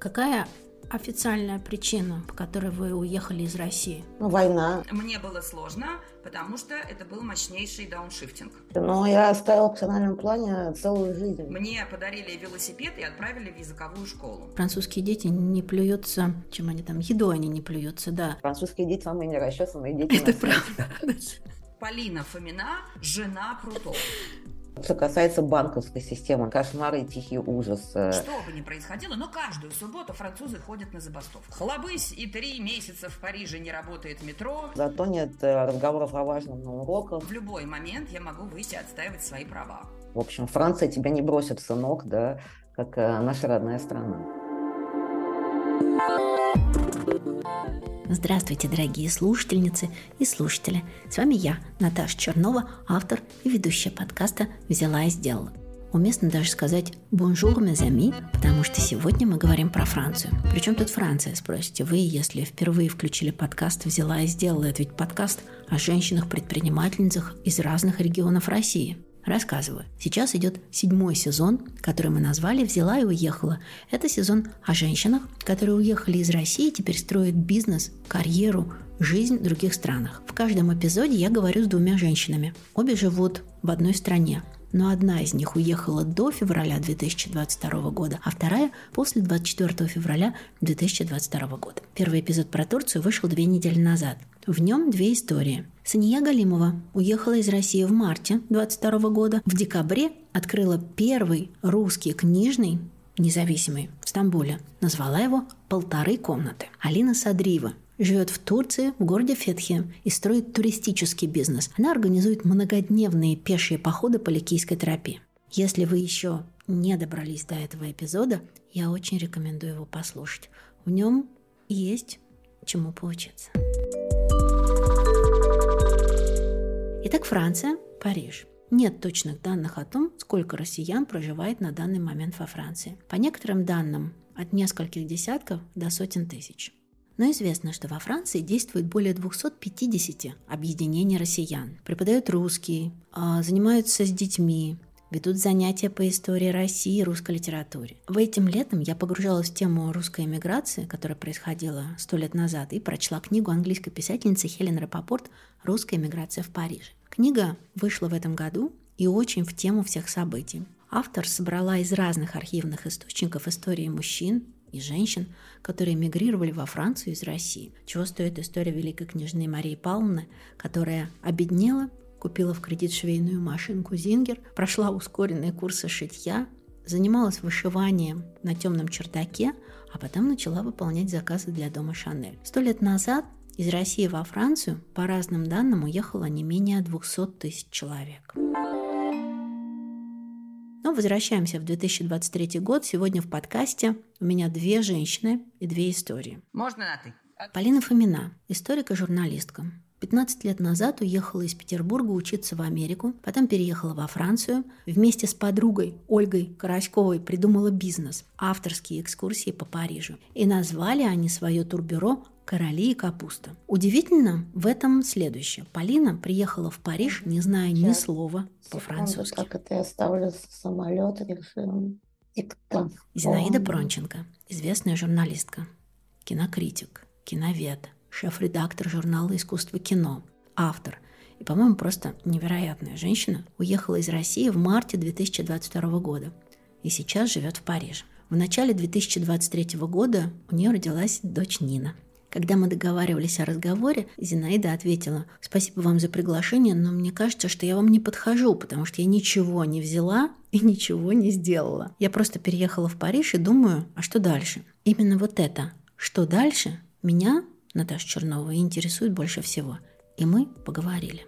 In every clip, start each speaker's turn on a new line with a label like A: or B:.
A: Какая официальная причина, по которой вы уехали из России?
B: Ну, война.
C: Мне было сложно, потому что это был мощнейший дауншифтинг.
B: Но я оставила в профессиональном плане целую жизнь.
C: Мне подарили велосипед и отправили в языковую школу.
A: Французские дети не плюются, чем они там, едой они не плюются, да.
B: Французские дети самые нерасчесанные дети.
A: Это правда.
C: Полина Фомина, жена Прутова.
B: Что касается банковской системы, кошмары и тихий ужас. э,
C: Что бы ни происходило, но каждую субботу французы ходят на забастовку. Хлобысь и три месяца в Париже не работает метро.
B: Зато нет э, разговоров о важном на уроках.
C: В любой момент я могу выйти отстаивать свои права.
B: В общем, Франция тебя не бросит, сынок, да, как э, наша родная страна.
A: Здравствуйте, дорогие слушательницы и слушатели. С вами я, Наташа Чернова, автор и ведущая подкаста «Взяла и сделала». Уместно даже сказать «Bonjour, mes amis», потому что сегодня мы говорим про Францию. Причем тут Франция, спросите вы, если впервые включили подкаст «Взяла и сделала». Это ведь подкаст о женщинах-предпринимательницах из разных регионов России – Рассказываю. Сейчас идет седьмой сезон, который мы назвали «Взяла и уехала». Это сезон о женщинах, которые уехали из России и теперь строят бизнес, карьеру, жизнь в других странах. В каждом эпизоде я говорю с двумя женщинами. Обе живут в одной стране, но одна из них уехала до февраля 2022 года, а вторая после 24 февраля 2022 года. Первый эпизод про Турцию вышел две недели назад. В нем две истории. Сания Галимова уехала из России в марте 22 года. В декабре открыла первый русский книжный независимый в Стамбуле. Назвала его «Полторы комнаты». Алина Садриева живет в Турции, в городе Фетхе, и строит туристический бизнес. Она организует многодневные пешие походы по Ликийской тропе. Если вы еще не добрались до этого эпизода, я очень рекомендую его послушать. В нем есть чему поучиться. Итак, Франция, Париж. Нет точных данных о том, сколько россиян проживает на данный момент во Франции. По некоторым данным, от нескольких десятков до сотен тысяч. Но известно, что во Франции действует более 250 объединений россиян. Преподают русский, а, занимаются с детьми, ведут занятия по истории России и русской литературе. В этим летом я погружалась в тему русской эмиграции, которая происходила сто лет назад, и прочла книгу английской писательницы Хелен Рапопорт «Русская эмиграция в Париже». Книга вышла в этом году и очень в тему всех событий. Автор собрала из разных архивных источников истории мужчин и женщин, которые эмигрировали во Францию из России. Чего стоит история великой княжны Марии Павловны, которая обеднела, купила в кредит швейную машинку «Зингер», прошла ускоренные курсы шитья, занималась вышиванием на темном чердаке, а потом начала выполнять заказы для дома Шанель. Сто лет назад из России во Францию, по разным данным, уехало не менее 200 тысяч человек. Но возвращаемся в 2023 год. Сегодня в подкасте у меня две женщины и две истории.
C: Можно на «ты»?
A: Полина Фомина, историк и журналистка. 15 лет назад уехала из Петербурга учиться в Америку, потом переехала во Францию. Вместе с подругой Ольгой Караськовой придумала бизнес – авторские экскурсии по Парижу. И назвали они свое турбюро «Короли и капуста». Удивительно в этом следующее. Полина приехала в Париж, не зная ни слова по-французски.
B: Как это я ставлю самолет. Тик-так.
A: Зинаида Пронченко, известная журналистка, кинокритик, киновед, шеф-редактор журнала «Искусство кино», автор и, по-моему, просто невероятная женщина, уехала из России в марте 2022 года и сейчас живет в Париже. В начале 2023 года у нее родилась дочь Нина. Когда мы договаривались о разговоре, Зинаида ответила, «Спасибо вам за приглашение, но мне кажется, что я вам не подхожу, потому что я ничего не взяла и ничего не сделала. Я просто переехала в Париж и думаю, а что дальше?» Именно вот это «что дальше?» меня, Наташа Чернова, интересует больше всего. И мы поговорили.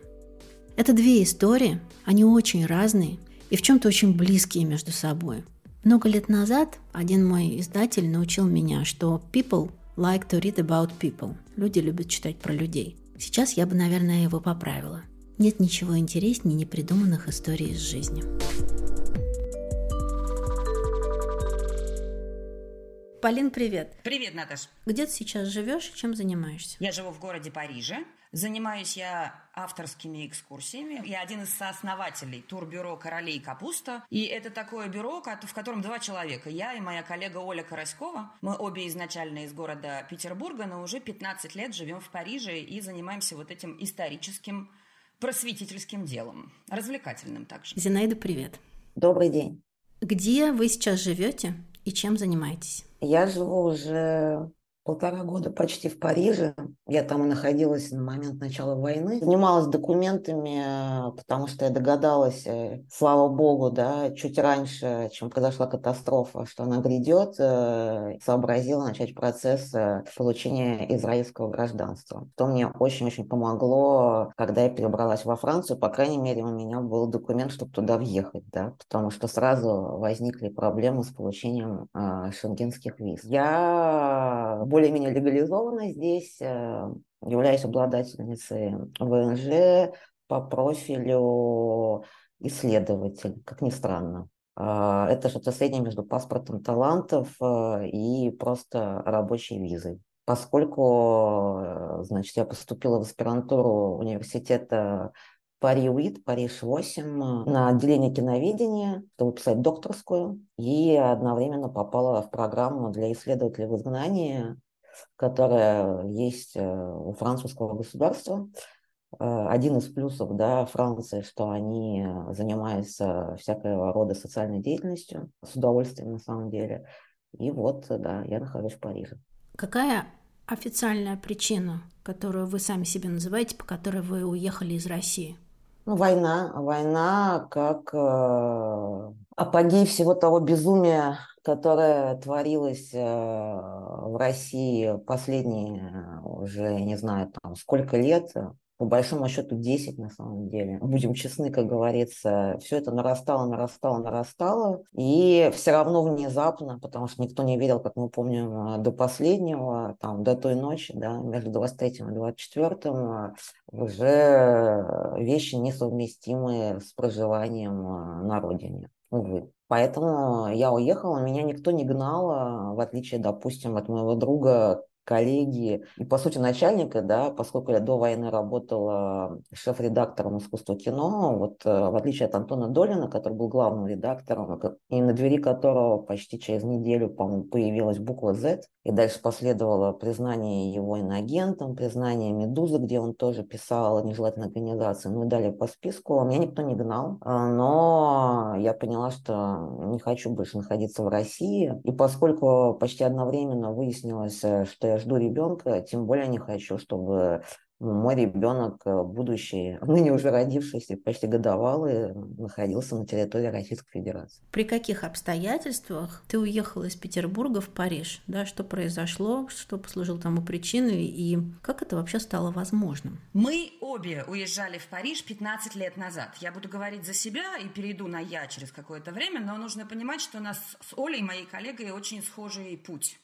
A: Это две истории, они очень разные и в чем-то очень близкие между собой. Много лет назад один мой издатель научил меня, что people like to read about people. Люди любят читать про людей. Сейчас я бы, наверное, его поправила. Нет ничего интереснее непридуманных историй из жизни. Полин, привет.
C: Привет, Наташ.
A: Где ты сейчас живешь и чем занимаешься?
C: Я живу в городе Париже. Занимаюсь я авторскими экскурсиями. Я один из сооснователей турбюро «Королей Капуста». И это такое бюро, в котором два человека. Я и моя коллега Оля Караськова. Мы обе изначально из города Петербурга, но уже 15 лет живем в Париже и занимаемся вот этим историческим просветительским делом, развлекательным также.
A: Зинаида, привет.
B: Добрый день.
A: Где вы сейчас живете и чем занимаетесь?
B: Я живу уже полтора года почти в Париже. Я там и находилась на момент начала войны. Занималась документами, потому что я догадалась, э, слава богу, да, чуть раньше, чем произошла катастрофа, что она грядет, э, сообразила начать процесс э, получения израильского гражданства. Что мне очень-очень помогло, когда я перебралась во Францию. По крайней мере, у меня был документ, чтобы туда въехать, да, потому что сразу возникли проблемы с получением шенгенских виз. Я более-менее легализована здесь, э, являюсь обладательницей ВНЖ по профилю исследователь, как ни странно. А, это что-то среднее между паспортом талантов э, и просто рабочей визой. Поскольку, э, значит, я поступила в аспирантуру университета Пари-УИТ, Париж-8 на отделение киноведения, чтобы писать докторскую, и одновременно попала в программу для исследователей в изгнании, которая есть э, у французского государства. Э, один из плюсов да, Франции, что они занимаются всякого рода социальной деятельностью, с удовольствием на самом деле. И вот, да, я нахожусь в Париже.
A: Какая официальная причина, которую вы сами себе называете, по которой вы уехали из России?
B: Ну, война, война как э, апогей всего того безумия, которое творилось э, в России последние уже, не знаю, там сколько лет, по большому счету 10 на самом деле. Будем честны, как говорится, все это нарастало, нарастало, нарастало, и все равно внезапно, потому что никто не верил, как мы помним, до последнего, там, до той ночи, да, между 23 и 24 уже вещи несовместимые с проживанием на родине, увы. Поэтому я уехала, меня никто не гнал, в отличие, допустим, от моего друга, коллеги и, по сути, начальника, да, поскольку я до войны работала шеф-редактором искусства кино, вот э, в отличие от Антона Долина, который был главным редактором, и на двери которого почти через неделю, по-моему, появилась буква Z, и дальше последовало признание его иноагентом, признание «Медузы», где он тоже писал о нежелательной организации, ну и далее по списку. Меня никто не гнал, а, но я поняла, что не хочу больше находиться в России, и поскольку почти одновременно выяснилось, э, что я жду ребенка, тем более не хочу, чтобы мой ребенок, э, будущий, ныне уже родившийся, почти годовалый, находился на территории Российской Федерации.
A: При каких обстоятельствах ты уехала из Петербурга в Париж? Да, что произошло, что послужило тому причиной и как это вообще стало возможным?
C: Мы обе уезжали в Париж 15 лет назад. Я буду говорить за себя и перейду на «я» через какое-то время, но нужно понимать, что у нас с Олей, моей коллегой, очень схожий путь.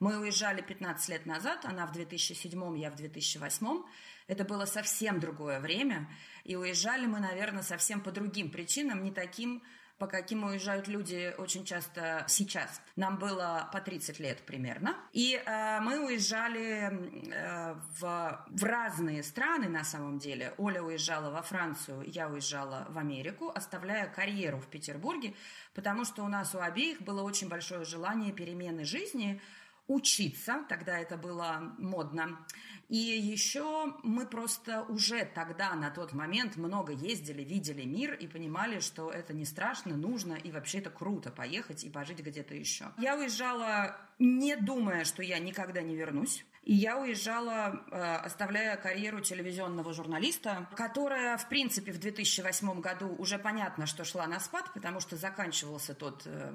C: Мы уезжали 15 лет назад, она в 2007, я в 2008. Это было совсем другое время. И уезжали мы, наверное, совсем по другим причинам, не таким, по каким уезжают люди очень часто сейчас. Нам было по 30 лет примерно. И э, мы уезжали э, в, в разные страны на самом деле. Оля уезжала во Францию, я уезжала в Америку, оставляя карьеру в Петербурге, потому что у нас у обеих было очень большое желание перемены жизни – учиться, тогда это было модно. И еще мы просто уже тогда, на тот момент, много ездили, видели мир и понимали, что это не страшно, нужно и вообще это круто поехать и пожить где-то еще. Я уезжала, не думая, что я никогда не вернусь. И я уезжала, э, оставляя карьеру телевизионного журналиста, которая, в принципе, в 2008 году уже понятно, что шла на спад, потому что заканчивался тот э,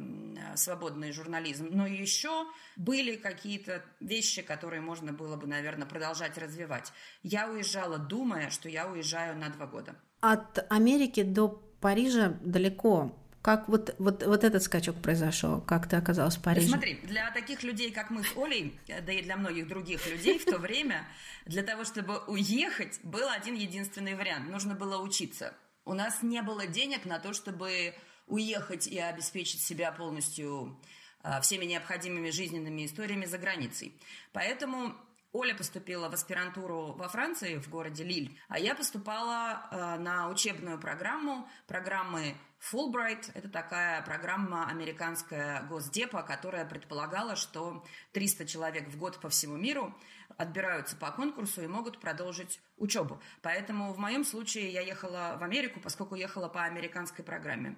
C: свободный журнализм. Но еще были какие-то вещи, которые можно было бы, наверное, продолжать развивать. Я уезжала, думая, что я уезжаю на два года.
A: От Америки до Парижа далеко. Как вот, вот, вот этот скачок произошел? Как ты оказалась в Париже?
C: Смотри, для таких людей, как мы с Олей, да и для многих других людей в то время, для того, чтобы уехать, был один единственный вариант. Нужно было учиться. У нас не было денег на то, чтобы уехать и обеспечить себя полностью а, всеми необходимыми жизненными историями за границей. Поэтому Оля поступила в аспирантуру во Франции, в городе Лиль, а я поступала э, на учебную программу, программы Fulbright – это такая программа американская Госдепа, которая предполагала, что 300 человек в год по всему миру отбираются по конкурсу и могут продолжить учебу. Поэтому в моем случае я ехала в Америку, поскольку ехала по американской программе.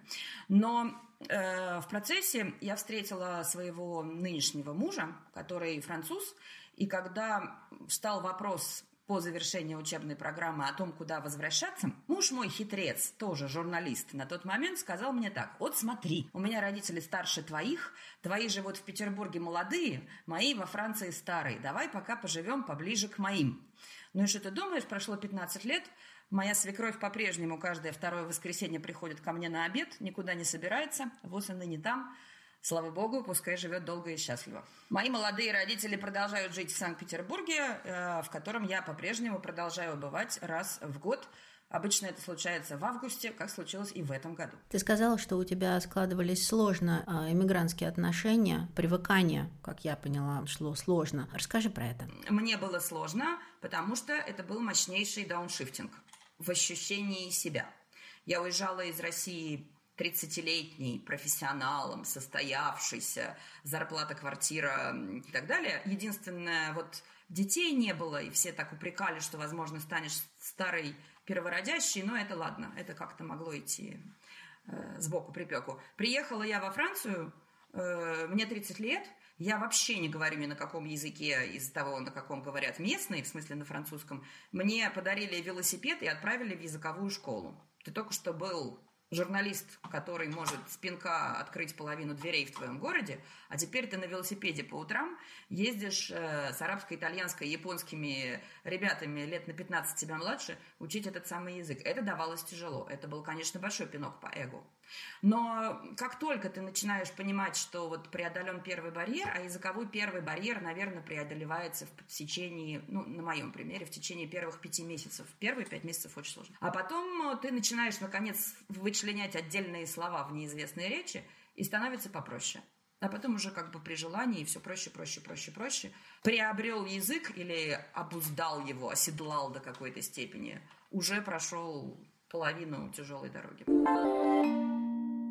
C: Но э, в процессе я встретила своего нынешнего мужа, который француз, и когда встал вопрос по завершении учебной программы о том, куда возвращаться, муж мой хитрец, тоже журналист, на тот момент сказал мне так, вот смотри, у меня родители старше твоих, твои живут в Петербурге молодые, мои во Франции старые, давай пока поживем поближе к моим. Ну и что ты думаешь, прошло 15 лет, Моя свекровь по-прежнему каждое второе воскресенье приходит ко мне на обед, никуда не собирается, вот она не там. Слава богу, пускай живет долго и счастливо. Мои молодые родители продолжают жить в Санкт-Петербурге, э, в котором я по-прежнему продолжаю бывать раз в год. Обычно это случается в августе, как случилось и в этом году.
A: Ты сказала, что у тебя складывались сложно э, иммигрантские отношения, привыкание, как я поняла, шло сложно. Расскажи про это.
C: Мне было сложно, потому что это был мощнейший дауншифтинг в ощущении себя. Я уезжала из России 30-летний профессионалом, состоявшийся, зарплата, квартира и так далее. Единственное, вот детей не было, и все так упрекали, что, возможно, станешь старой первородящей, но это ладно, это как-то могло идти э, сбоку припеку. Приехала я во Францию, э, мне 30 лет, я вообще не говорю ни на каком языке из того, на каком говорят местные, в смысле на французском. Мне подарили велосипед и отправили в языковую школу. Ты только что был журналист, который может с пинка открыть половину дверей в твоем городе, а теперь ты на велосипеде по утрам ездишь э, с арабско-итальянской, японскими ребятами лет на 15 тебя младше учить этот самый язык. Это давалось тяжело. Это был, конечно, большой пинок по эго. Но как только ты начинаешь понимать, что вот преодолен первый барьер, а языковой первый барьер, наверное, преодолевается в течение, ну, на моем примере, в течение первых пяти месяцев. Первые пять месяцев очень сложно. А потом ты начинаешь, наконец, вычленять отдельные слова в неизвестной речи, и становится попроще. А потом уже как бы при желании все проще, проще, проще, проще. Приобрел язык или обуздал его, оседлал до какой-то степени, уже прошел половину тяжелой дороги.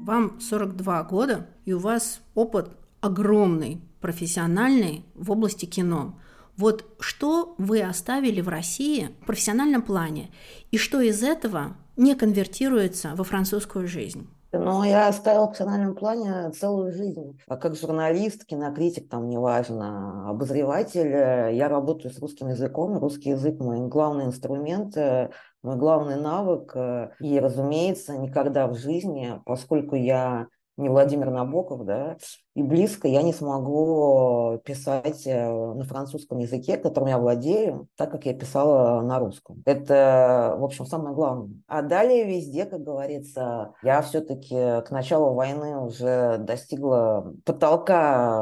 A: Вам 42 года, и у вас опыт огромный, профессиональный в области кино. Вот что вы оставили в России в профессиональном плане, и что из этого не конвертируется во французскую жизнь?
B: Но я оставила в профессиональном плане целую жизнь. А как журналист, кинокритик, там неважно, обозреватель, э, я работаю с русским языком. Русский язык мой главный инструмент, э, мой главный навык. Э, и, разумеется, никогда в жизни, поскольку я не Владимир Набоков, да, и близко я не смогу писать э, на французском языке, которым я владею, так как я писала на русском. Это, в общем, самое главное. А далее везде, как говорится, я все-таки к началу войны уже достигла потолка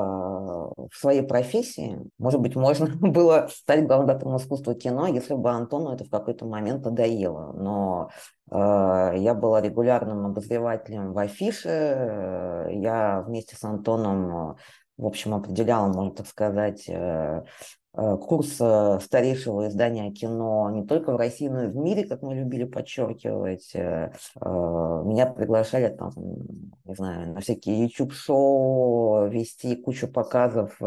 B: в своей профессии. Может быть, можно было стать главным доктором искусства кино, если бы Антону это в какой-то момент надоело. Но Э, я была регулярным обозревателем в афише. Э, я вместе с Антоном, в общем, определяла, можно так сказать, э, курс старейшего издания кино не только в России, но и в мире, как мы любили подчеркивать. Меня приглашали там, не знаю, на всякие YouTube-шоу, вести кучу показов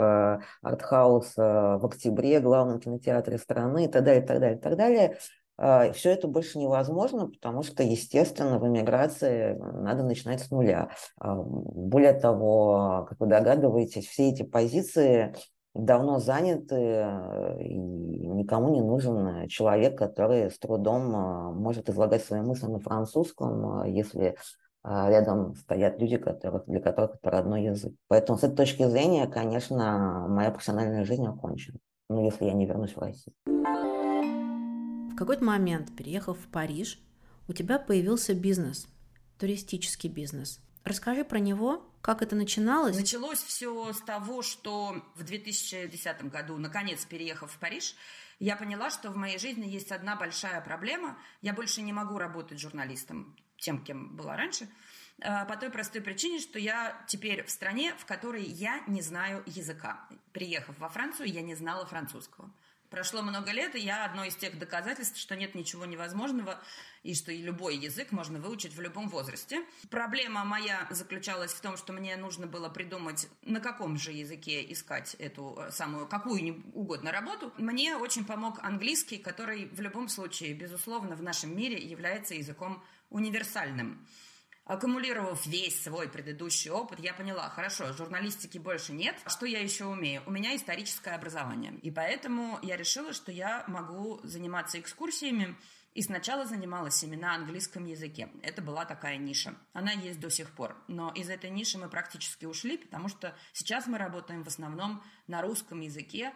B: артхауса в октябре, главном кинотеатре страны и так далее, и так далее, и так далее. А, Все это больше невозможно, потому что, естественно, в эмиграции надо начинать с нуля. А, более того, как вы догадываетесь, все эти позиции давно заняты, и никому не нужен человек, который с трудом а, может излагать свои мысли на французском, если рядом стоят люди, которых, для которых это родной язык. Поэтому с этой точки зрения, конечно, моя профессиональная жизнь окончена, ну, если я не вернусь в Россию.
A: В какой-то момент, переехав в Париж, у тебя появился бизнес, туристический бизнес. Расскажи про него, как это начиналось?
C: Началось все с того, что в 2010 году, наконец переехав в Париж, я поняла, что в моей жизни есть одна большая проблема. Я больше не могу работать журналистом, тем, кем была раньше, э, по той простой причине, что я теперь в стране, в которой я не знаю языка. Приехав во Францию, я не знала французского. Прошло много лет, и я одно из тех доказательств, что нет ничего невозможного, и что любой язык можно выучить в любом возрасте. Проблема моя заключалась в том, что мне нужно было придумать, на каком же языке искать эту э, самую, какую угодно работу. Мне очень помог английский, который в любом случае, безусловно, в нашем мире является языком универсальным. Аккумулировав весь свой предыдущий опыт, я поняла, хорошо, журналистики больше нет. Что я еще умею? У меня историческое образование. И поэтому я решила, что я могу заниматься экскурсиями, и сначала занималась ими на английском языке. Это была такая ниша. Она есть до сих пор. Но из этой ниши мы практически ушли, потому что сейчас мы работаем в основном на русском языке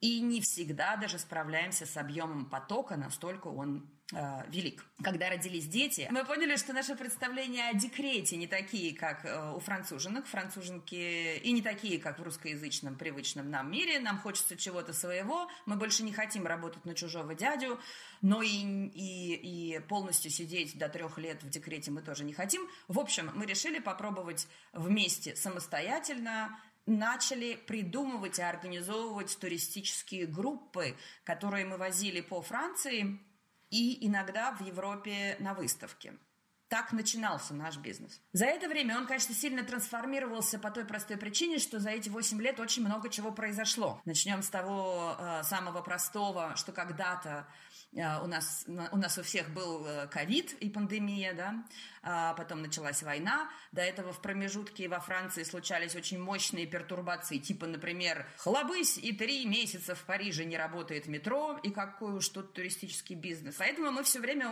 C: и не всегда даже справляемся с объемом потока, настолько он э, велик. Когда родились дети, мы поняли, что наши представления о декрете не такие, как э, у француженок, француженки, и не такие, как в русскоязычном привычном нам мире. Нам хочется чего-то своего, мы больше не хотим работать на чужого дядю, но и, и, и полностью сидеть до трех лет в декрете мы тоже не хотим. В общем, мы решили попробовать вместе самостоятельно начали придумывать и организовывать туристические группы, которые мы возили по Франции и иногда в Европе на выставке. Так начинался наш бизнес. За это время он, конечно, сильно трансформировался по той простой причине, что за эти 8 лет очень много чего произошло. Начнем с того э, самого простого, что когда-то у нас, у нас у всех был э, ковид и пандемия, да, а потом началась война. До этого в промежутке во Франции случались очень мощные пертурбации, типа, например, хлобысь и три месяца в Париже не работает метро, и какой уж тут туристический бизнес. Поэтому мы все время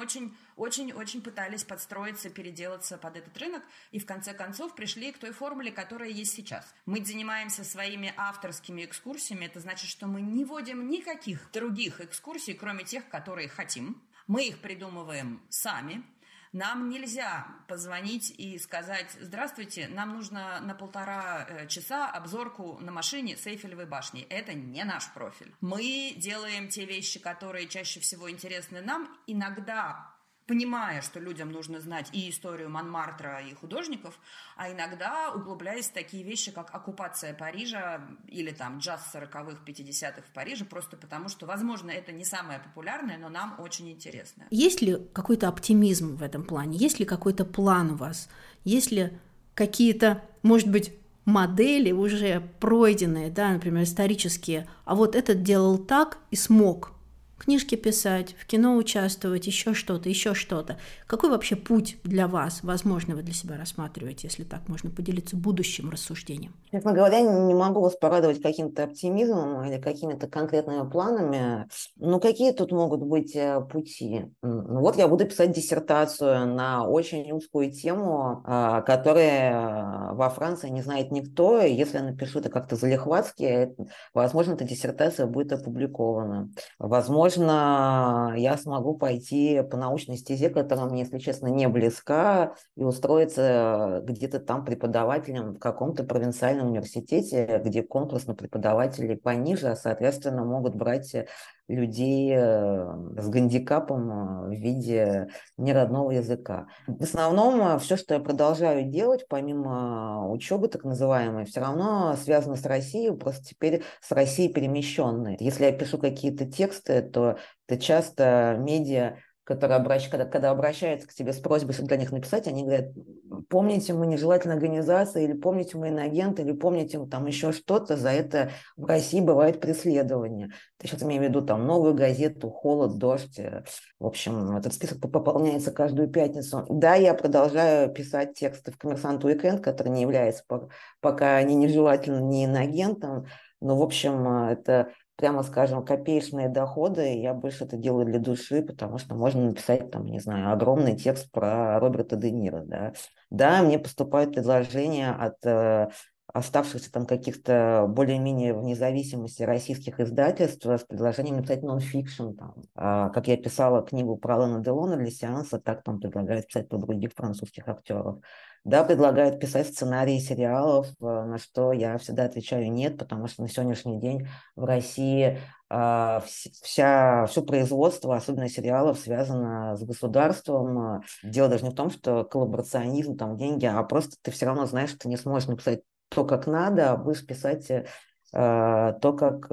C: очень-очень-очень пытались подстроиться, переделаться под этот рынок, и в конце концов пришли к той формуле, которая есть сейчас. Мы занимаемся своими авторскими экскурсиями, это значит, что мы не вводим никаких других экскурсий, кроме тех, которые хотим. Мы их придумываем сами, нам нельзя позвонить и сказать, здравствуйте, нам нужно на полтора э, часа обзорку на машине с Эйфелевой башни. Это не наш профиль. Мы делаем те вещи, которые чаще всего интересны нам. Иногда понимая, что людям нужно знать и историю Монмартра, и художников, а иногда углубляясь в такие вещи, как оккупация Парижа или там джаз 40-х, 50-х в Париже, просто потому что, возможно, это не самое популярное, но нам очень интересно.
A: Есть ли какой-то оптимизм в этом плане? Есть ли какой-то план у вас? Есть ли какие-то, может быть, модели уже пройденные, да, например, исторические, а вот этот делал так и смог, книжки писать, в кино участвовать, еще что-то, еще что-то. Какой вообще путь для вас, возможно, вы для себя рассматриваете, если так можно поделиться будущим рассуждением?
B: Честно говоря, не могу вас порадовать каким-то оптимизмом или какими-то конкретными планами. Ну, какие тут могут быть э, пути? Ну, вот я буду писать диссертацию на очень узкую тему, а, которая во Франции не знает никто. Если я напишу это как-то залихватски, возможно, эта диссертация будет опубликована. Возможно, возможно, я смогу пойти по научной стезе, которая мне, если честно, не близка, и устроиться где-то там преподавателем в каком-то провинциальном университете, где конкурс на преподавателей пониже, а, соответственно, могут брать людей э, с гандикапом э, в виде неродного языка. В основном э, все, что я продолжаю делать, помимо учебы так называемой, все равно связано с Россией, просто теперь с Россией перемещенной. Если я пишу какие-то тексты, то это часто медиа которые обращ... когда, когда обращаются к тебе с просьбой что для них написать, они говорят, помните, мы нежелательная организация, или помните, мы иноагент, или помните, там еще что-то, за это в России бывает преследование. Я сейчас имею в виду там новую газету, холод, дождь. В общем, этот список пополняется каждую пятницу. Да, я продолжаю писать тексты в «Коммерсант Уикенд», который не является пока ни нежелательным, ни иноагентом, но, в общем, это прямо скажем, копеечные доходы, я больше это делаю для души, потому что можно написать, там, не знаю, огромный текст про Роберта Де Ниро, да. Да, мне поступают предложения от э, оставшихся там каких-то более-менее в независимости российских издательств с предложением написать нон-фикшн. Там. А, как я писала книгу про Алана Делона для сеанса, так там предлагают писать про других французских актеров. Да, предлагают писать сценарии сериалов, э, на что я всегда отвечаю нет, потому что на сегодняшний день в России э, вся, все производство, особенно сериалов, связано с государством. Дело даже не в том, что коллаборационизм, там деньги, а просто ты все равно знаешь, что ты не сможешь написать то, как надо, а будешь писать э, то, как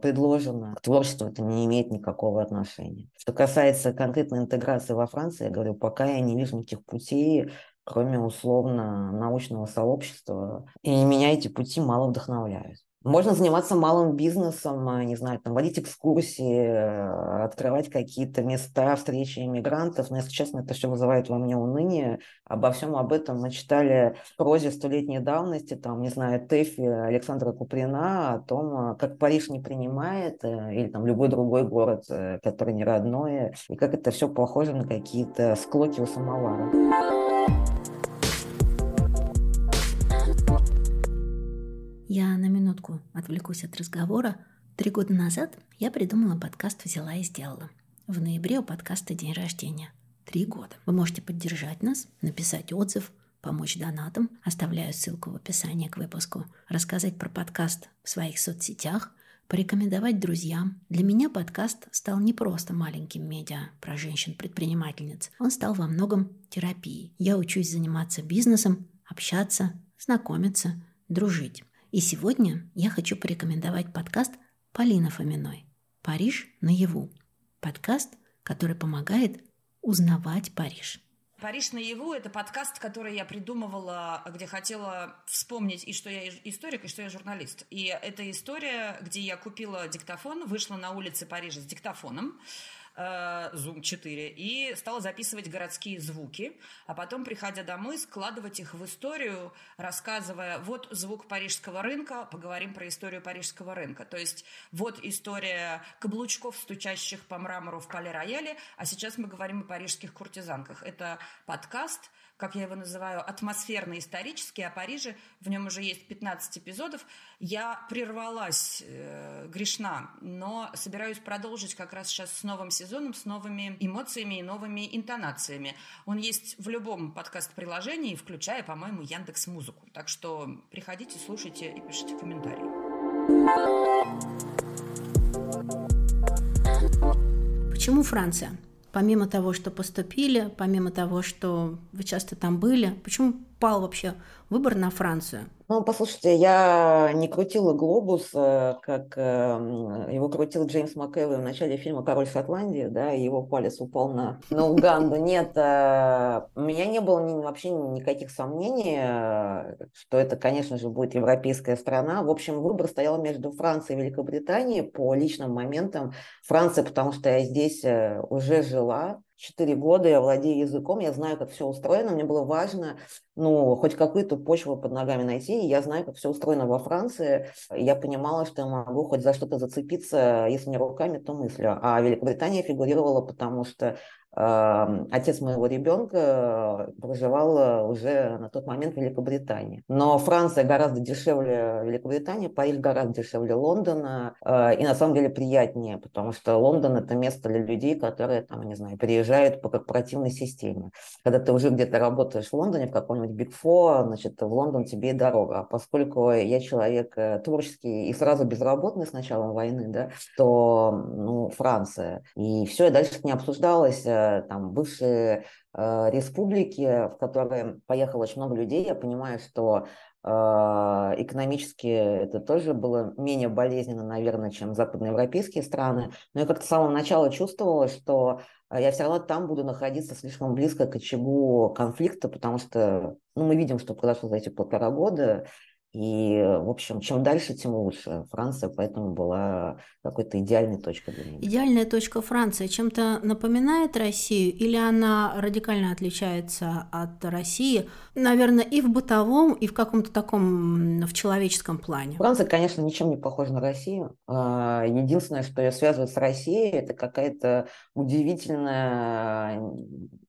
B: предложено к творчеству, это не имеет никакого отношения. Что касается конкретной интеграции во Франции, я говорю, пока я не вижу никаких путей, кроме условно научного сообщества, и меня эти пути мало вдохновляют. Можно заниматься малым бизнесом, а, не знаю, там, водить экскурсии, э, открывать какие-то места встречи иммигрантов. Но, если честно, это все вызывает во мне уныние. Обо всем об этом мы читали в прозе столетней давности, там, не знаю, Тэфи Александра Куприна, о том, а, как Париж не принимает, э, или там любой другой город, э, который не родной, и как это все похоже на какие-то склоки у самовара.
A: Я на минутку отвлекусь от разговора. Три года назад я придумала подкаст «Взяла и сделала». В ноябре у подкаста день рождения. Три года. Вы можете поддержать нас, написать отзыв, помочь донатам, оставляю ссылку в описании к выпуску, рассказать про подкаст в своих соцсетях, порекомендовать друзьям. Для меня подкаст стал не просто маленьким медиа про женщин-предпринимательниц. Он стал во многом терапией. Я учусь заниматься бизнесом, общаться, знакомиться, дружить. И сегодня я хочу порекомендовать подкаст Полины Фоминой «Париж наяву». Подкаст, который помогает узнавать Париж.
C: «Париж наяву» — это подкаст, который я придумывала, где хотела вспомнить и что я историк, и что я журналист. И это история, где я купила диктофон, вышла на улице Парижа с диктофоном, Zoom 4 и стала записывать городские звуки, а потом, приходя домой, складывать их в историю, рассказывая, вот звук парижского рынка, поговорим про историю парижского рынка. То есть вот история каблучков, стучащих по мрамору в поле-рояле, а сейчас мы говорим о парижских куртизанках. Это подкаст, как я его называю, атмосферно-исторический о Париже. В нем уже есть 15 эпизодов. Я прервалась, э, грешна, но собираюсь продолжить как раз сейчас с новым сезоном, с новыми эмоциями и новыми интонациями. Он есть в любом подкаст-приложении, включая, по-моему, Яндекс Музыку. Так что приходите, слушайте и пишите комментарии.
A: Почему Франция? Помимо того, что поступили, помимо того, что вы часто там были, почему пал вообще выбор на Францию?
B: Ну, послушайте, я не крутила глобус, э, как эм, его крутил Джеймс МакЭвой в начале фильма «Король Шотландии», да, и его палец упал на, на Уганду. Нет, э, у меня не было ни, вообще никаких сомнений, э, что это, конечно же, будет европейская страна. В общем, выбор стоял между Францией и Великобританией по личным моментам. Франция, потому что я здесь уже жила, четыре года я владею языком, я знаю, как все устроено. Мне было важно, ну, хоть какую-то почву под ногами найти. И я знаю, как все устроено во Франции. Я понимала, что я могу хоть за что-то зацепиться, если не руками, то мыслью. А Великобритания фигурировала, потому что Отец моего ребенка проживал уже на тот момент в Великобритании. Но Франция гораздо дешевле Великобритании, Париж гораздо дешевле Лондона. А, и на самом деле приятнее, потому что Лондон – это место для людей, которые, там, не знаю, приезжают по корпоративной системе. Когда ты уже где-то работаешь в Лондоне, в каком-нибудь Big Four, значит, в Лондон тебе и дорога. А поскольку я человек э, творческий и сразу безработный с началом войны, да, то ну, Франция. И все, и дальше не обсуждалось там бывшие э, республики, в которые поехало очень много людей, я понимаю, что э, экономически это тоже было менее болезненно, наверное, чем западноевропейские страны. Но я как-то с самого начала чувствовала, что я все равно там буду находиться слишком близко к очагу конфликта, потому что ну, мы видим, что произошло за эти полтора года, и, в общем, чем дальше, тем лучше. Франция поэтому была какой-то идеальной точкой для меня.
A: Идеальная точка Франции чем-то напоминает Россию или она радикально отличается от России, наверное, и в бытовом, и в каком-то таком, в человеческом плане?
B: Франция, конечно, ничем не похожа на Россию. А, единственное, что ее связывает с Россией, это какая-то удивительная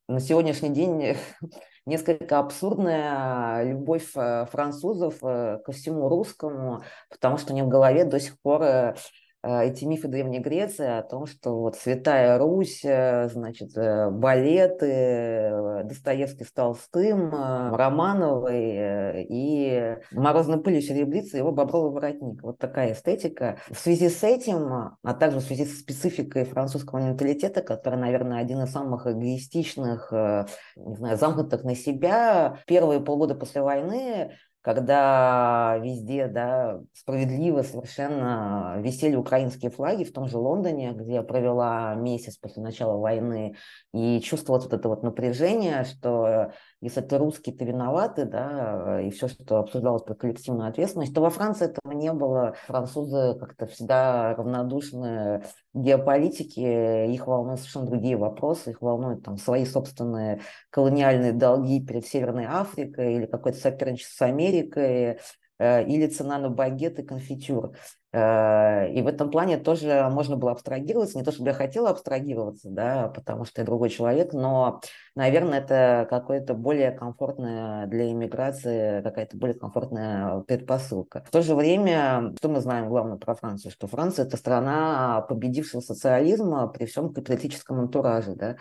B: на сегодняшний день несколько абсурдная любовь э, французов э, ко всему русскому, потому что у них в голове до сих пор э, эти мифы Древней Греции о том, что вот Святая Русь, э, значит, э, балеты, Достоевский с Толстым, Романовой и Морозной пылью серебрится его бобровый воротник. Вот такая эстетика. В связи с этим, а также в связи с спецификой французского менталитета, который, наверное, один из самых эгоистичных, не знаю, замкнутых на себя, первые полгода после войны когда везде, да, справедливо совершенно висели украинские флаги в том же Лондоне, где я провела месяц после начала войны, и чувствовала вот это вот напряжение, что если ты русский, ты виноваты, да, и все, что обсуждалось про коллективную ответственность, то во Франции этого не было. Французы как-то всегда равнодушны геополитике, их волнуют совершенно другие вопросы, их волнуют там свои собственные колониальные долги перед Северной Африкой или какое-то соперничество с Америкой, э, или цена на багет и конфитюр. Э, и в этом плане тоже можно было абстрагироваться. Не то, чтобы я хотела абстрагироваться, да, потому что я другой человек, но, наверное, это какое-то более комфортное для иммиграции, какая-то более комфортная предпосылка. В то же время, что мы знаем главное про Францию? Что Франция – это страна победившего социализма при всем капиталистическом антураже, да.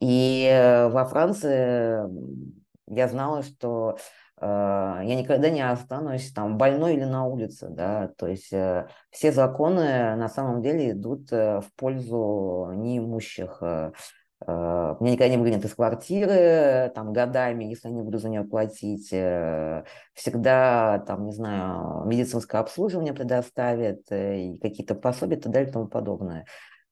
B: И э, во Франции я знала, что я никогда не останусь там больной или на улице, да, то есть э, все законы на самом деле идут э, в пользу неимущих. Э, меня никогда не выгонят из квартиры там годами, если я не буду за нее платить. Всегда там, не знаю, медицинское обслуживание предоставят, и какие-то пособия и так далее и тому подобное.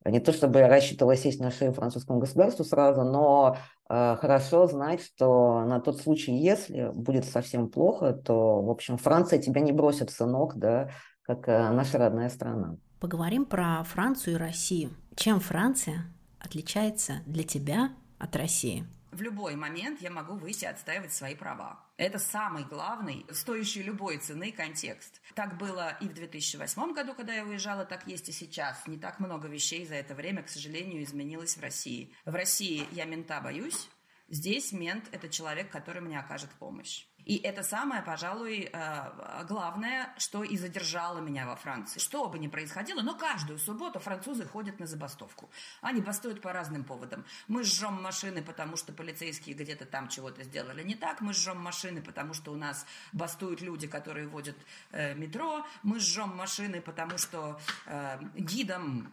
B: Не то чтобы я рассчитывала сесть на шею французскому государству сразу, но э, хорошо знать, что на тот случай, если будет совсем плохо, то, в общем, Франция тебя не бросит, сынок, да, как э, наша родная страна.
A: Поговорим про Францию и Россию. Чем Франция отличается для тебя от России?
C: в любой момент я могу выйти отстаивать свои права. Это самый главный, стоящий любой цены контекст. Так было и в 2008 году, когда я уезжала, так есть и сейчас. Не так много вещей за это время, к сожалению, изменилось в России. В России я мента боюсь, здесь мент – это человек, который мне окажет помощь. И это самое, пожалуй, э, главное, что и задержало меня во Франции. Что бы ни происходило, но каждую субботу французы ходят на забастовку. Они бастуют по разным поводам. Мы жжем машины, потому что полицейские где-то там чего-то сделали не так. Мы жжем машины, потому что у нас бастуют люди, которые водят э, метро. Мы жжем машины, потому что э, гидам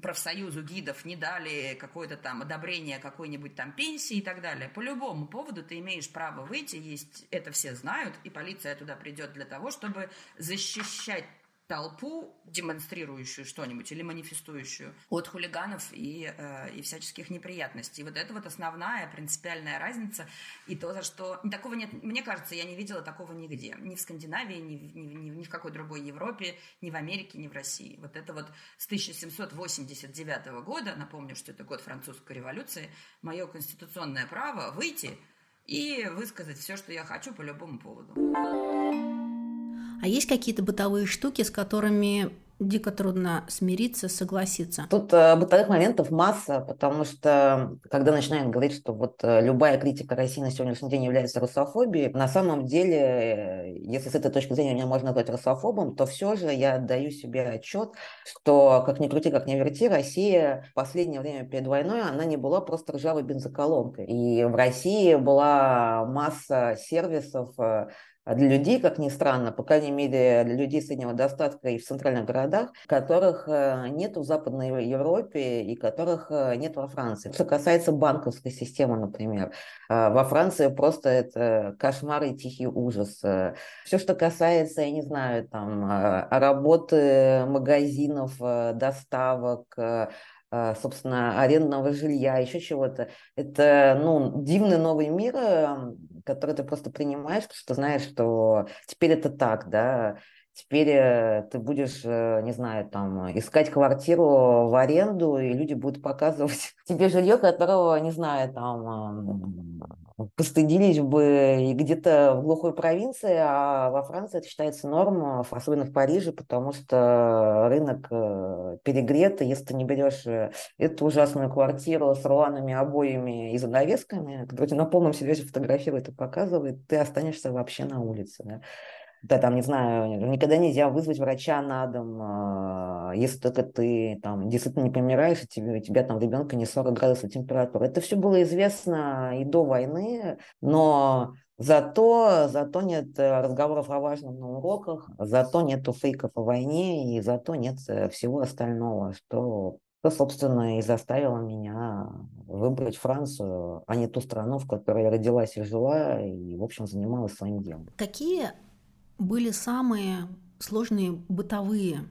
C: профсоюзу гидов не дали какое-то там одобрение какой-нибудь там пенсии и так далее. По любому поводу ты имеешь право выйти, есть, это все знают, и полиция туда придет для того, чтобы защищать толпу, демонстрирующую что-нибудь или манифестующую от хулиганов и, э, и всяческих неприятностей. Вот это вот основная принципиальная разница. И то, за что... Такого нет... Мне кажется, я не видела такого нигде. Ни в Скандинавии, ни, ни, ни, ни в какой другой Европе, ни в Америке, ни в России. Вот это вот с 1789 года, напомню, что это год французской революции, мое конституционное право выйти и высказать все, что я хочу по любому поводу.
A: А есть какие-то бытовые штуки, с которыми дико трудно смириться, согласиться.
B: Тут э, бытовых моментов масса, потому что когда начинают говорить, что вот э, любая критика России на сегодняшний день является русофобией, на самом деле, э, если с этой точки зрения меня можно назвать русофобом, то все же я даю себе отчет, что как ни крути, как ни верти, Россия в последнее время перед войной, она не была просто ржавой бензоколонкой. И в России была масса сервисов, э, для людей, как ни странно, по крайней мере для людей среднего достатка и в центральных городах, которых э, нет в Западной Европе и которых э, нет во Франции. Что касается банковской системы, например, э, во Франции просто это кошмар и тихий ужас. Все, что касается, я не знаю, там, работы магазинов, доставок, а, собственно, арендного жилья, еще чего-то. Это, ну, дивный новый мир, который ты просто принимаешь, потому что знаешь, что теперь это так, да, Теперь э, ты будешь, э, не знаю, там, искать квартиру в аренду, и люди будут показывать тебе жилье, которого, не знаю, там, постыдились бы и где-то в глухой провинции, а во Франции это считается нормой, особенно в Париже, потому что рынок э, перегрет, и если ты не берешь эту ужасную квартиру с рваными обоями и занавесками, которую тебе на полном серьезе фотографирует и показывает, ты останешься вообще на улице. Да? Да, там, не знаю, никогда нельзя вызвать врача на дом, а, если только ты там действительно не помираешь, и тебе, у тебя там ребенка не 40 градусов температуры. Это все было известно и до войны, но Зато, зато нет разговоров о важном на уроках, зато нет фейков о войне, и зато нет всего остального, что, что, собственно, и заставило меня выбрать Францию, а не ту страну, в которой я родилась и жила, и, в общем, занималась своим делом.
A: Какие были самые сложные бытовые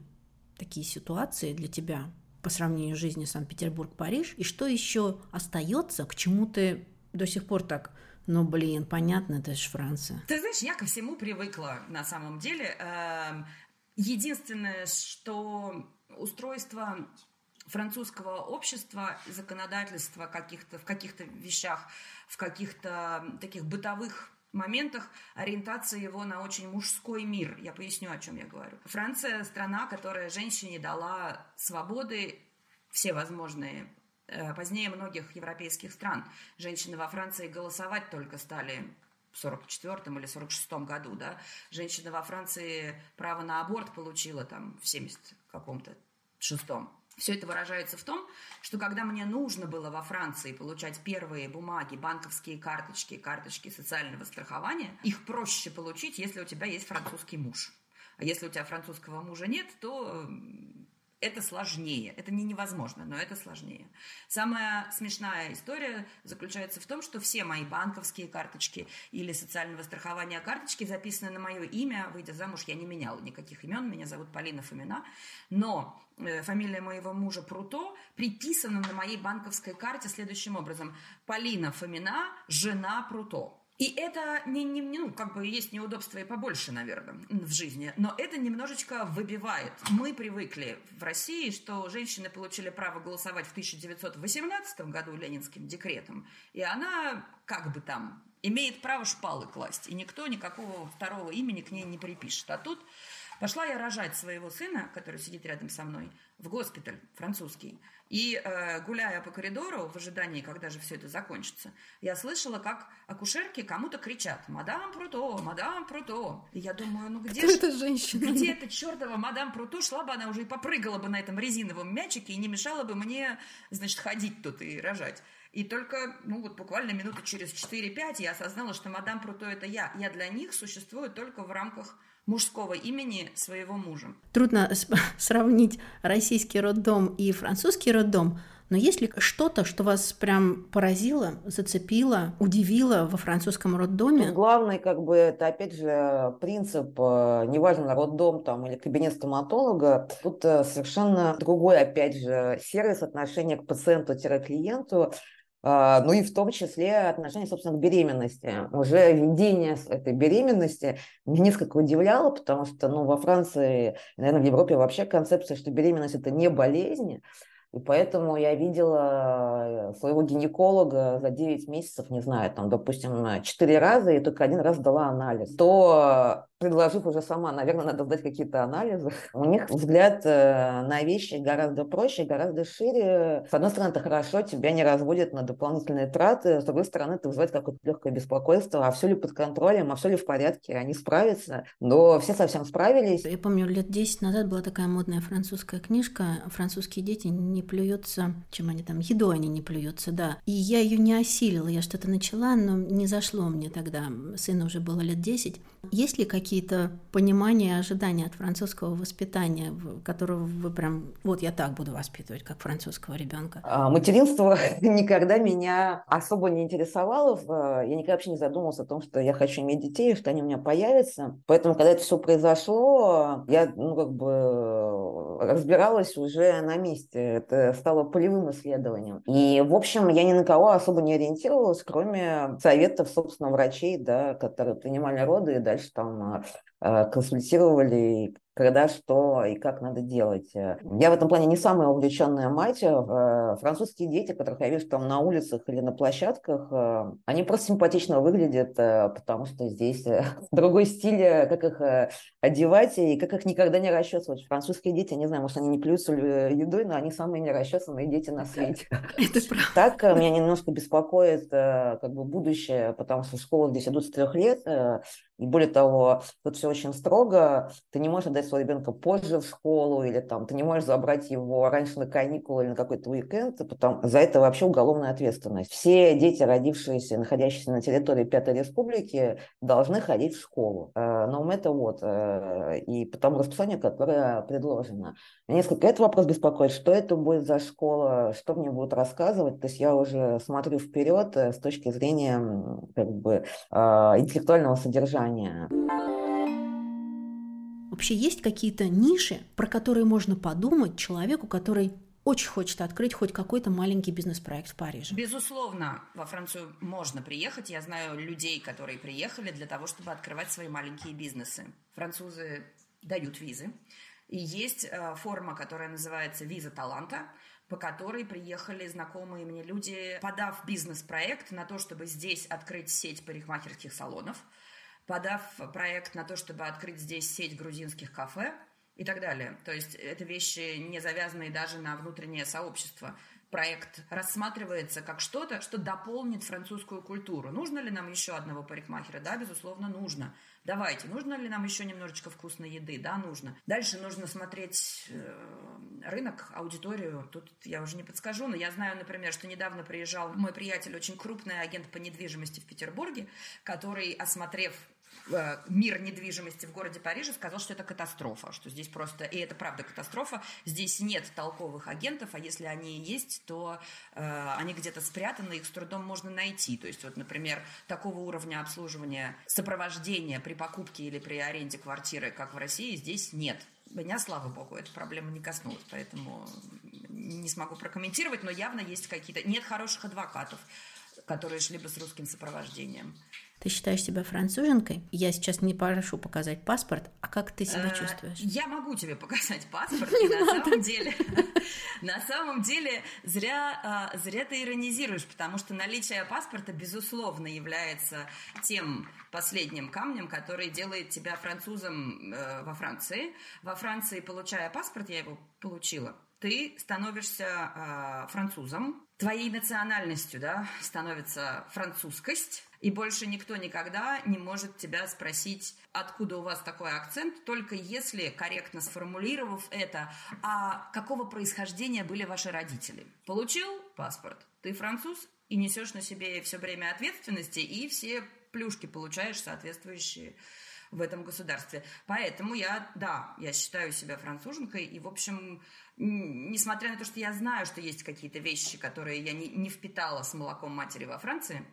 A: такие ситуации для тебя по сравнению с жизнью Санкт-Петербург-Париж? И что еще остается, к чему ты до сих пор так ну, блин, понятно, это же Франция.
C: Ты знаешь, я ко всему привыкла на самом деле. Эм, единственное, что устройство французского общества, законодательства каких-то, в каких-то вещах, в каких-то таких бытовых моментах ориентация его на очень мужской мир. Я поясню, о чем я говорю. Франция – страна, которая женщине дала свободы все возможные Э, позднее многих европейских стран. Женщины во Франции голосовать только стали в 44 или 46 году, да. Женщина во Франции право на аборт получила там в 70 каком-то шестом. Все это выражается в том, что когда мне нужно было во Франции получать первые бумаги, банковские карточки, карточки социального страхования, их проще получить, если у тебя есть французский муж. А если у тебя французского мужа нет, то это сложнее. Это не невозможно, но это сложнее. Самая смешная история заключается в том, что все мои банковские карточки или социального страхования карточки записаны на мое имя. Выйдя замуж, я не меняла никаких имен. Меня зовут Полина Фомина. Но э, фамилия моего мужа Пруто приписана на моей банковской карте следующим образом. Полина Фомина, жена Пруто. И это не, не, ну, как бы есть неудобства и побольше, наверное, в жизни, но это немножечко выбивает. Мы привыкли в России, что женщины получили право голосовать в 1918 году ленинским декретом, и она как бы там имеет право шпалы класть, и никто никакого второго имени к ней не припишет. А тут пошла я рожать своего сына, который сидит рядом со мной, в госпиталь французский. И э, гуляя по коридору в ожидании, когда же все это закончится, я слышала, как акушерки кому-то кричат «Мадам Пруто! Мадам Пруто!» И я думаю, ну где
A: Кто эта женщина?
C: Где эта чертова мадам Пруто? Шла бы она уже и попрыгала бы на этом резиновом мячике и не мешала бы мне, значит, ходить тут и рожать. И только, ну вот буквально минуты через 4-5 я осознала, что мадам Пруто это я. Я для них существую только в рамках мужского имени своего мужа.
A: Трудно сравнить российский роддом и французский роддом, но есть ли что-то, что вас прям поразило, зацепило, удивило во французском роддоме?
B: Ну, главный, как бы, это, опять же, принцип, э, неважно, роддом там или кабинет стоматолога, тут э, совершенно другой, опять же, сервис отношения к пациенту-клиенту, ну и в том числе отношение, собственно, к беременности. Уже ведение этой беременности меня несколько удивляло, потому что ну, во Франции, наверное, в Европе вообще концепция, что беременность – это не болезнь, и поэтому я видела э, своего гинеколога за 9 месяцев, не знаю, там, допустим, 4 раза, и только один раз дала анализ. То предложив уже сама, наверное, надо сдать какие-то анализы. У них взгляд э, на вещи гораздо проще, гораздо шире. С одной стороны, это хорошо, тебя не разводят на дополнительные траты, с другой стороны, это вызывает какое-то легкое беспокойство, а все ли под контролем, а все ли в порядке, они справятся. Но все совсем справились.
A: Я помню, лет 10 назад была такая модная французская книжка «Французские дети не плюются», чем они там, едой они не плюются, да. И я ее не осилила, я что-то начала, но не зашло мне тогда. Сыну уже было лет 10. Есть ли какие какие-то понимания, ожидания от французского воспитания, которого вы прям, вот я так буду воспитывать, как французского ребенка?
B: А, материнство никогда меня особо не интересовало. Я никогда вообще не задумывался о том, что я хочу иметь детей, что они у меня появятся. Поэтому, когда это все произошло, я, ну, как бы разбиралась уже на месте. Это стало полевым исследованием. И, в общем, я ни на кого особо не ориентировалась, кроме советов, собственно, врачей, да, которые принимали роды и дальше там Э, консультировали когда что и как надо делать. Я в этом плане не самая увлеченная мать. Э, французские дети, которых я вижу там на улицах или на площадках, э, они просто симпатично выглядят, потому что здесь другой стиль, как их одевать и как их никогда не расчесывать. Французские дети, не знаю, может, они не плюются едой, но они самые нерасчесанные дети на свете.
A: Это правда.
B: Так меня немножко беспокоит как бы будущее, потому что школа здесь идут с трех лет, и более того, тут все очень строго. Ты не можешь отдать своего ребенка позже в школу, или там ты не можешь забрать его раньше на каникулы или на какой-то уикенд, потому за это вообще уголовная ответственность. Все дети, родившиеся, находящиеся на территории Пятой Республики, должны ходить в школу. Но это вот. Э, и по тому расписанию, которое предложено. Несколько этот вопрос беспокоит. Что это будет за школа, что мне будут рассказывать? То есть я уже смотрю вперед э, с точки зрения как бы, э, интеллектуального содержания.
A: Вообще есть какие-то ниши, про которые можно подумать человеку, который очень хочет открыть хоть какой-то маленький бизнес-проект в Париже.
C: Безусловно, во Францию можно приехать. Я знаю людей, которые приехали для того, чтобы открывать свои маленькие бизнесы. Французы дают визы. И есть э, форма, которая называется виза таланта, по которой приехали знакомые мне люди, подав бизнес-проект на то, чтобы здесь открыть сеть парикмахерских салонов, подав проект на то, чтобы открыть здесь сеть грузинских кафе – и так далее. То есть это вещи, не завязанные даже на внутреннее сообщество. Проект рассматривается как что-то, что дополнит французскую культуру. Нужно ли нам еще одного парикмахера? Да, безусловно, нужно. Давайте, нужно ли нам еще немножечко вкусной еды? Да, нужно. Дальше нужно смотреть э, рынок, аудиторию. Тут я уже не подскажу, но я знаю, например, что недавно приезжал мой приятель, очень крупный агент по недвижимости в Петербурге, который, осмотрев мир недвижимости в городе Париже сказал, что это катастрофа, что здесь просто, и это правда катастрофа, здесь нет толковых агентов, а если они есть, то э, они где-то спрятаны, их с трудом можно найти. То есть вот, например, такого уровня обслуживания, сопровождения при покупке или при аренде квартиры, как в России, здесь нет. Меня, слава богу, эта проблема не коснулась, поэтому не смогу прокомментировать, но явно есть какие-то... Нет хороших адвокатов, которые шли бы с русским сопровождением.
A: Ты считаешь себя француженкой? Я сейчас не прошу показать паспорт, а как ты себя э, чувствуешь?
C: Я могу тебе показать паспорт, и на самом деле, на самом деле зря, а, зря ты иронизируешь, потому что наличие паспорта, безусловно, является тем последним камнем, который делает тебя французом э, во Франции. Во Франции, получая паспорт, я его получила, ты становишься э, французом, твоей национальностью да, становится французскость, и больше никто никогда не может тебя спросить, откуда у вас такой акцент, только если, корректно сформулировав это, а какого происхождения были ваши родители. Получил паспорт, ты француз, и несешь на себе все время ответственности, и все плюшки получаешь соответствующие в этом государстве. Поэтому я, да, я считаю себя француженкой, и, в общем, несмотря на то, что я знаю, что есть какие-то вещи, которые я не, не впитала с молоком матери во Франции,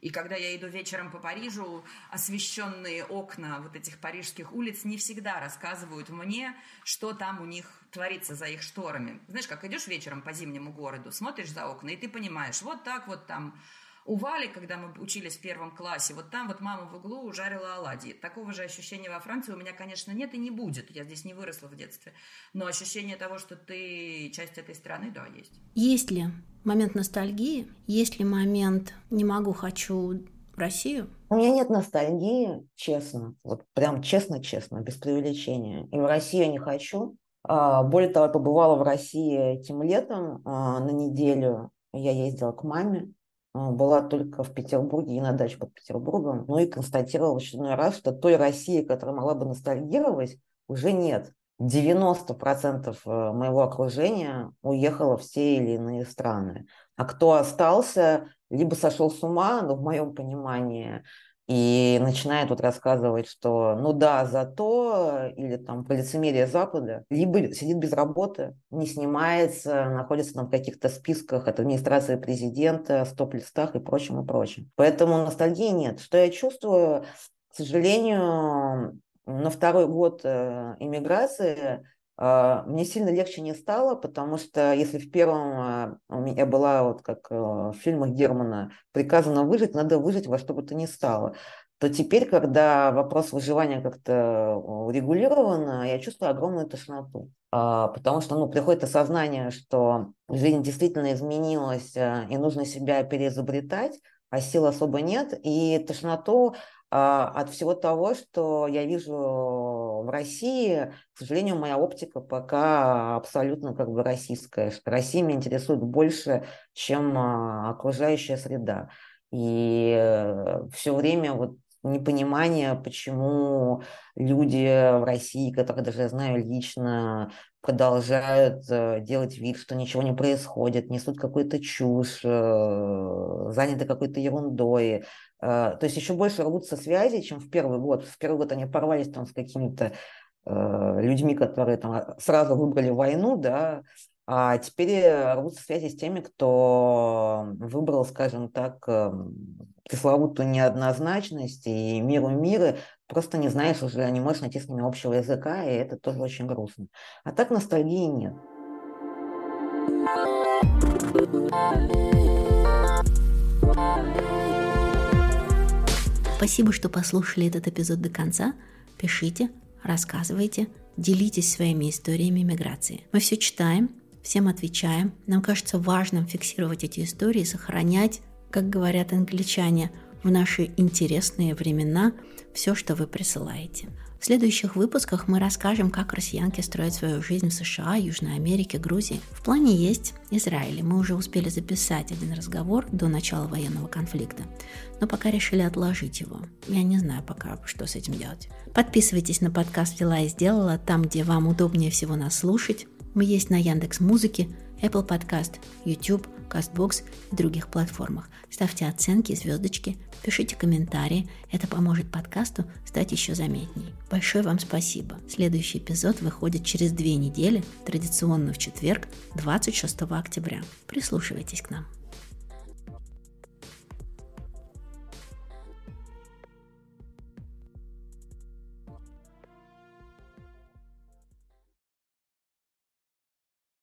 C: и когда я иду вечером по Парижу, освещенные окна вот этих парижских улиц не всегда рассказывают мне, что там у них творится за их шторами. Знаешь, как идешь вечером по зимнему городу, смотришь за окна, и ты понимаешь, вот так вот там у Вали, когда мы учились в первом классе, вот там вот мама в углу жарила оладьи. Такого же ощущения во Франции у меня, конечно, нет и не будет. Я здесь не выросла в детстве. Но ощущение того, что ты часть этой страны, да, есть.
A: Есть ли момент ностальгии? Есть ли момент «не могу, хочу в Россию?»
B: У меня нет ностальгии, честно. Вот прям честно-честно, без преувеличения. И в Россию я не хочу. А, более того, я побывала в России этим летом а, на неделю. Я ездила к маме была только в Петербурге и на даче под Петербургом, ну и констатировала в очередной раз, что той России, которая могла бы ностальгировать, уже нет. 90% э, моего окружения уехало в те или иные страны. А кто остался, либо сошел с ума, но в моем понимании, и начинает вот рассказывать, что ну да, зато, или там по лицемерие Запада, либо сидит без работы, не снимается, находится там в каких-то списках от администрации президента, стоп-листах и прочим, и прочим. Поэтому ностальгии нет. Что я чувствую, к сожалению, на второй год э, иммиграции а, мне сильно легче не стало, потому что если в первом а, у меня была, вот как э, в фильмах Германа, приказано выжить, надо выжить во что бы то ни стало, то теперь, когда вопрос выживания как-то регулирован, я чувствую огромную тошноту. А, потому что ну, приходит осознание, что жизнь действительно изменилась, и нужно себя переизобретать, а сил особо нет. И тошноту а, от всего того, что я вижу в России, к сожалению, моя оптика пока абсолютно как бы российская, что Россия меня интересует больше, чем а, окружающая среда. И э, все время вот непонимание, почему люди в России, которых даже я знаю лично, продолжают э, делать вид, что ничего не происходит, несут какую-то чушь, э, заняты какой-то ерундой, Э, то есть еще больше рвутся связи, чем в первый год. В первый год они порвались там с какими-то людьми, которые там сразу выбрали войну, да, а теперь рвутся связи с теми, кто выбрал, скажем так, эм, пресловутую неоднозначность и миру мира, просто не знаешь уже, не можешь найти с ними общего языка, и это тоже очень грустно. А так ностальгии нет.
A: Спасибо, что послушали этот эпизод до конца. Пишите, рассказывайте, делитесь своими историями миграции. Мы все читаем, всем отвечаем. Нам кажется важным фиксировать эти истории, сохранять, как говорят англичане, в наши интересные времена все, что вы присылаете. В следующих выпусках мы расскажем, как россиянки строят свою жизнь в США, Южной Америке, Грузии. В плане есть Израиль. Мы уже успели записать один разговор до начала военного конфликта, но пока решили отложить его. Я не знаю пока, что с этим делать. Подписывайтесь на подкаст «Взяла и сделала» там, где вам удобнее всего нас слушать. Мы есть на Яндекс Музыке, Apple Podcast, YouTube, CastBox и других платформах. Ставьте оценки, звездочки, пишите комментарии. Это поможет подкасту стать еще заметней. Большое вам спасибо. Следующий эпизод выходит через две недели, традиционно в четверг, 26 октября. Прислушивайтесь к нам.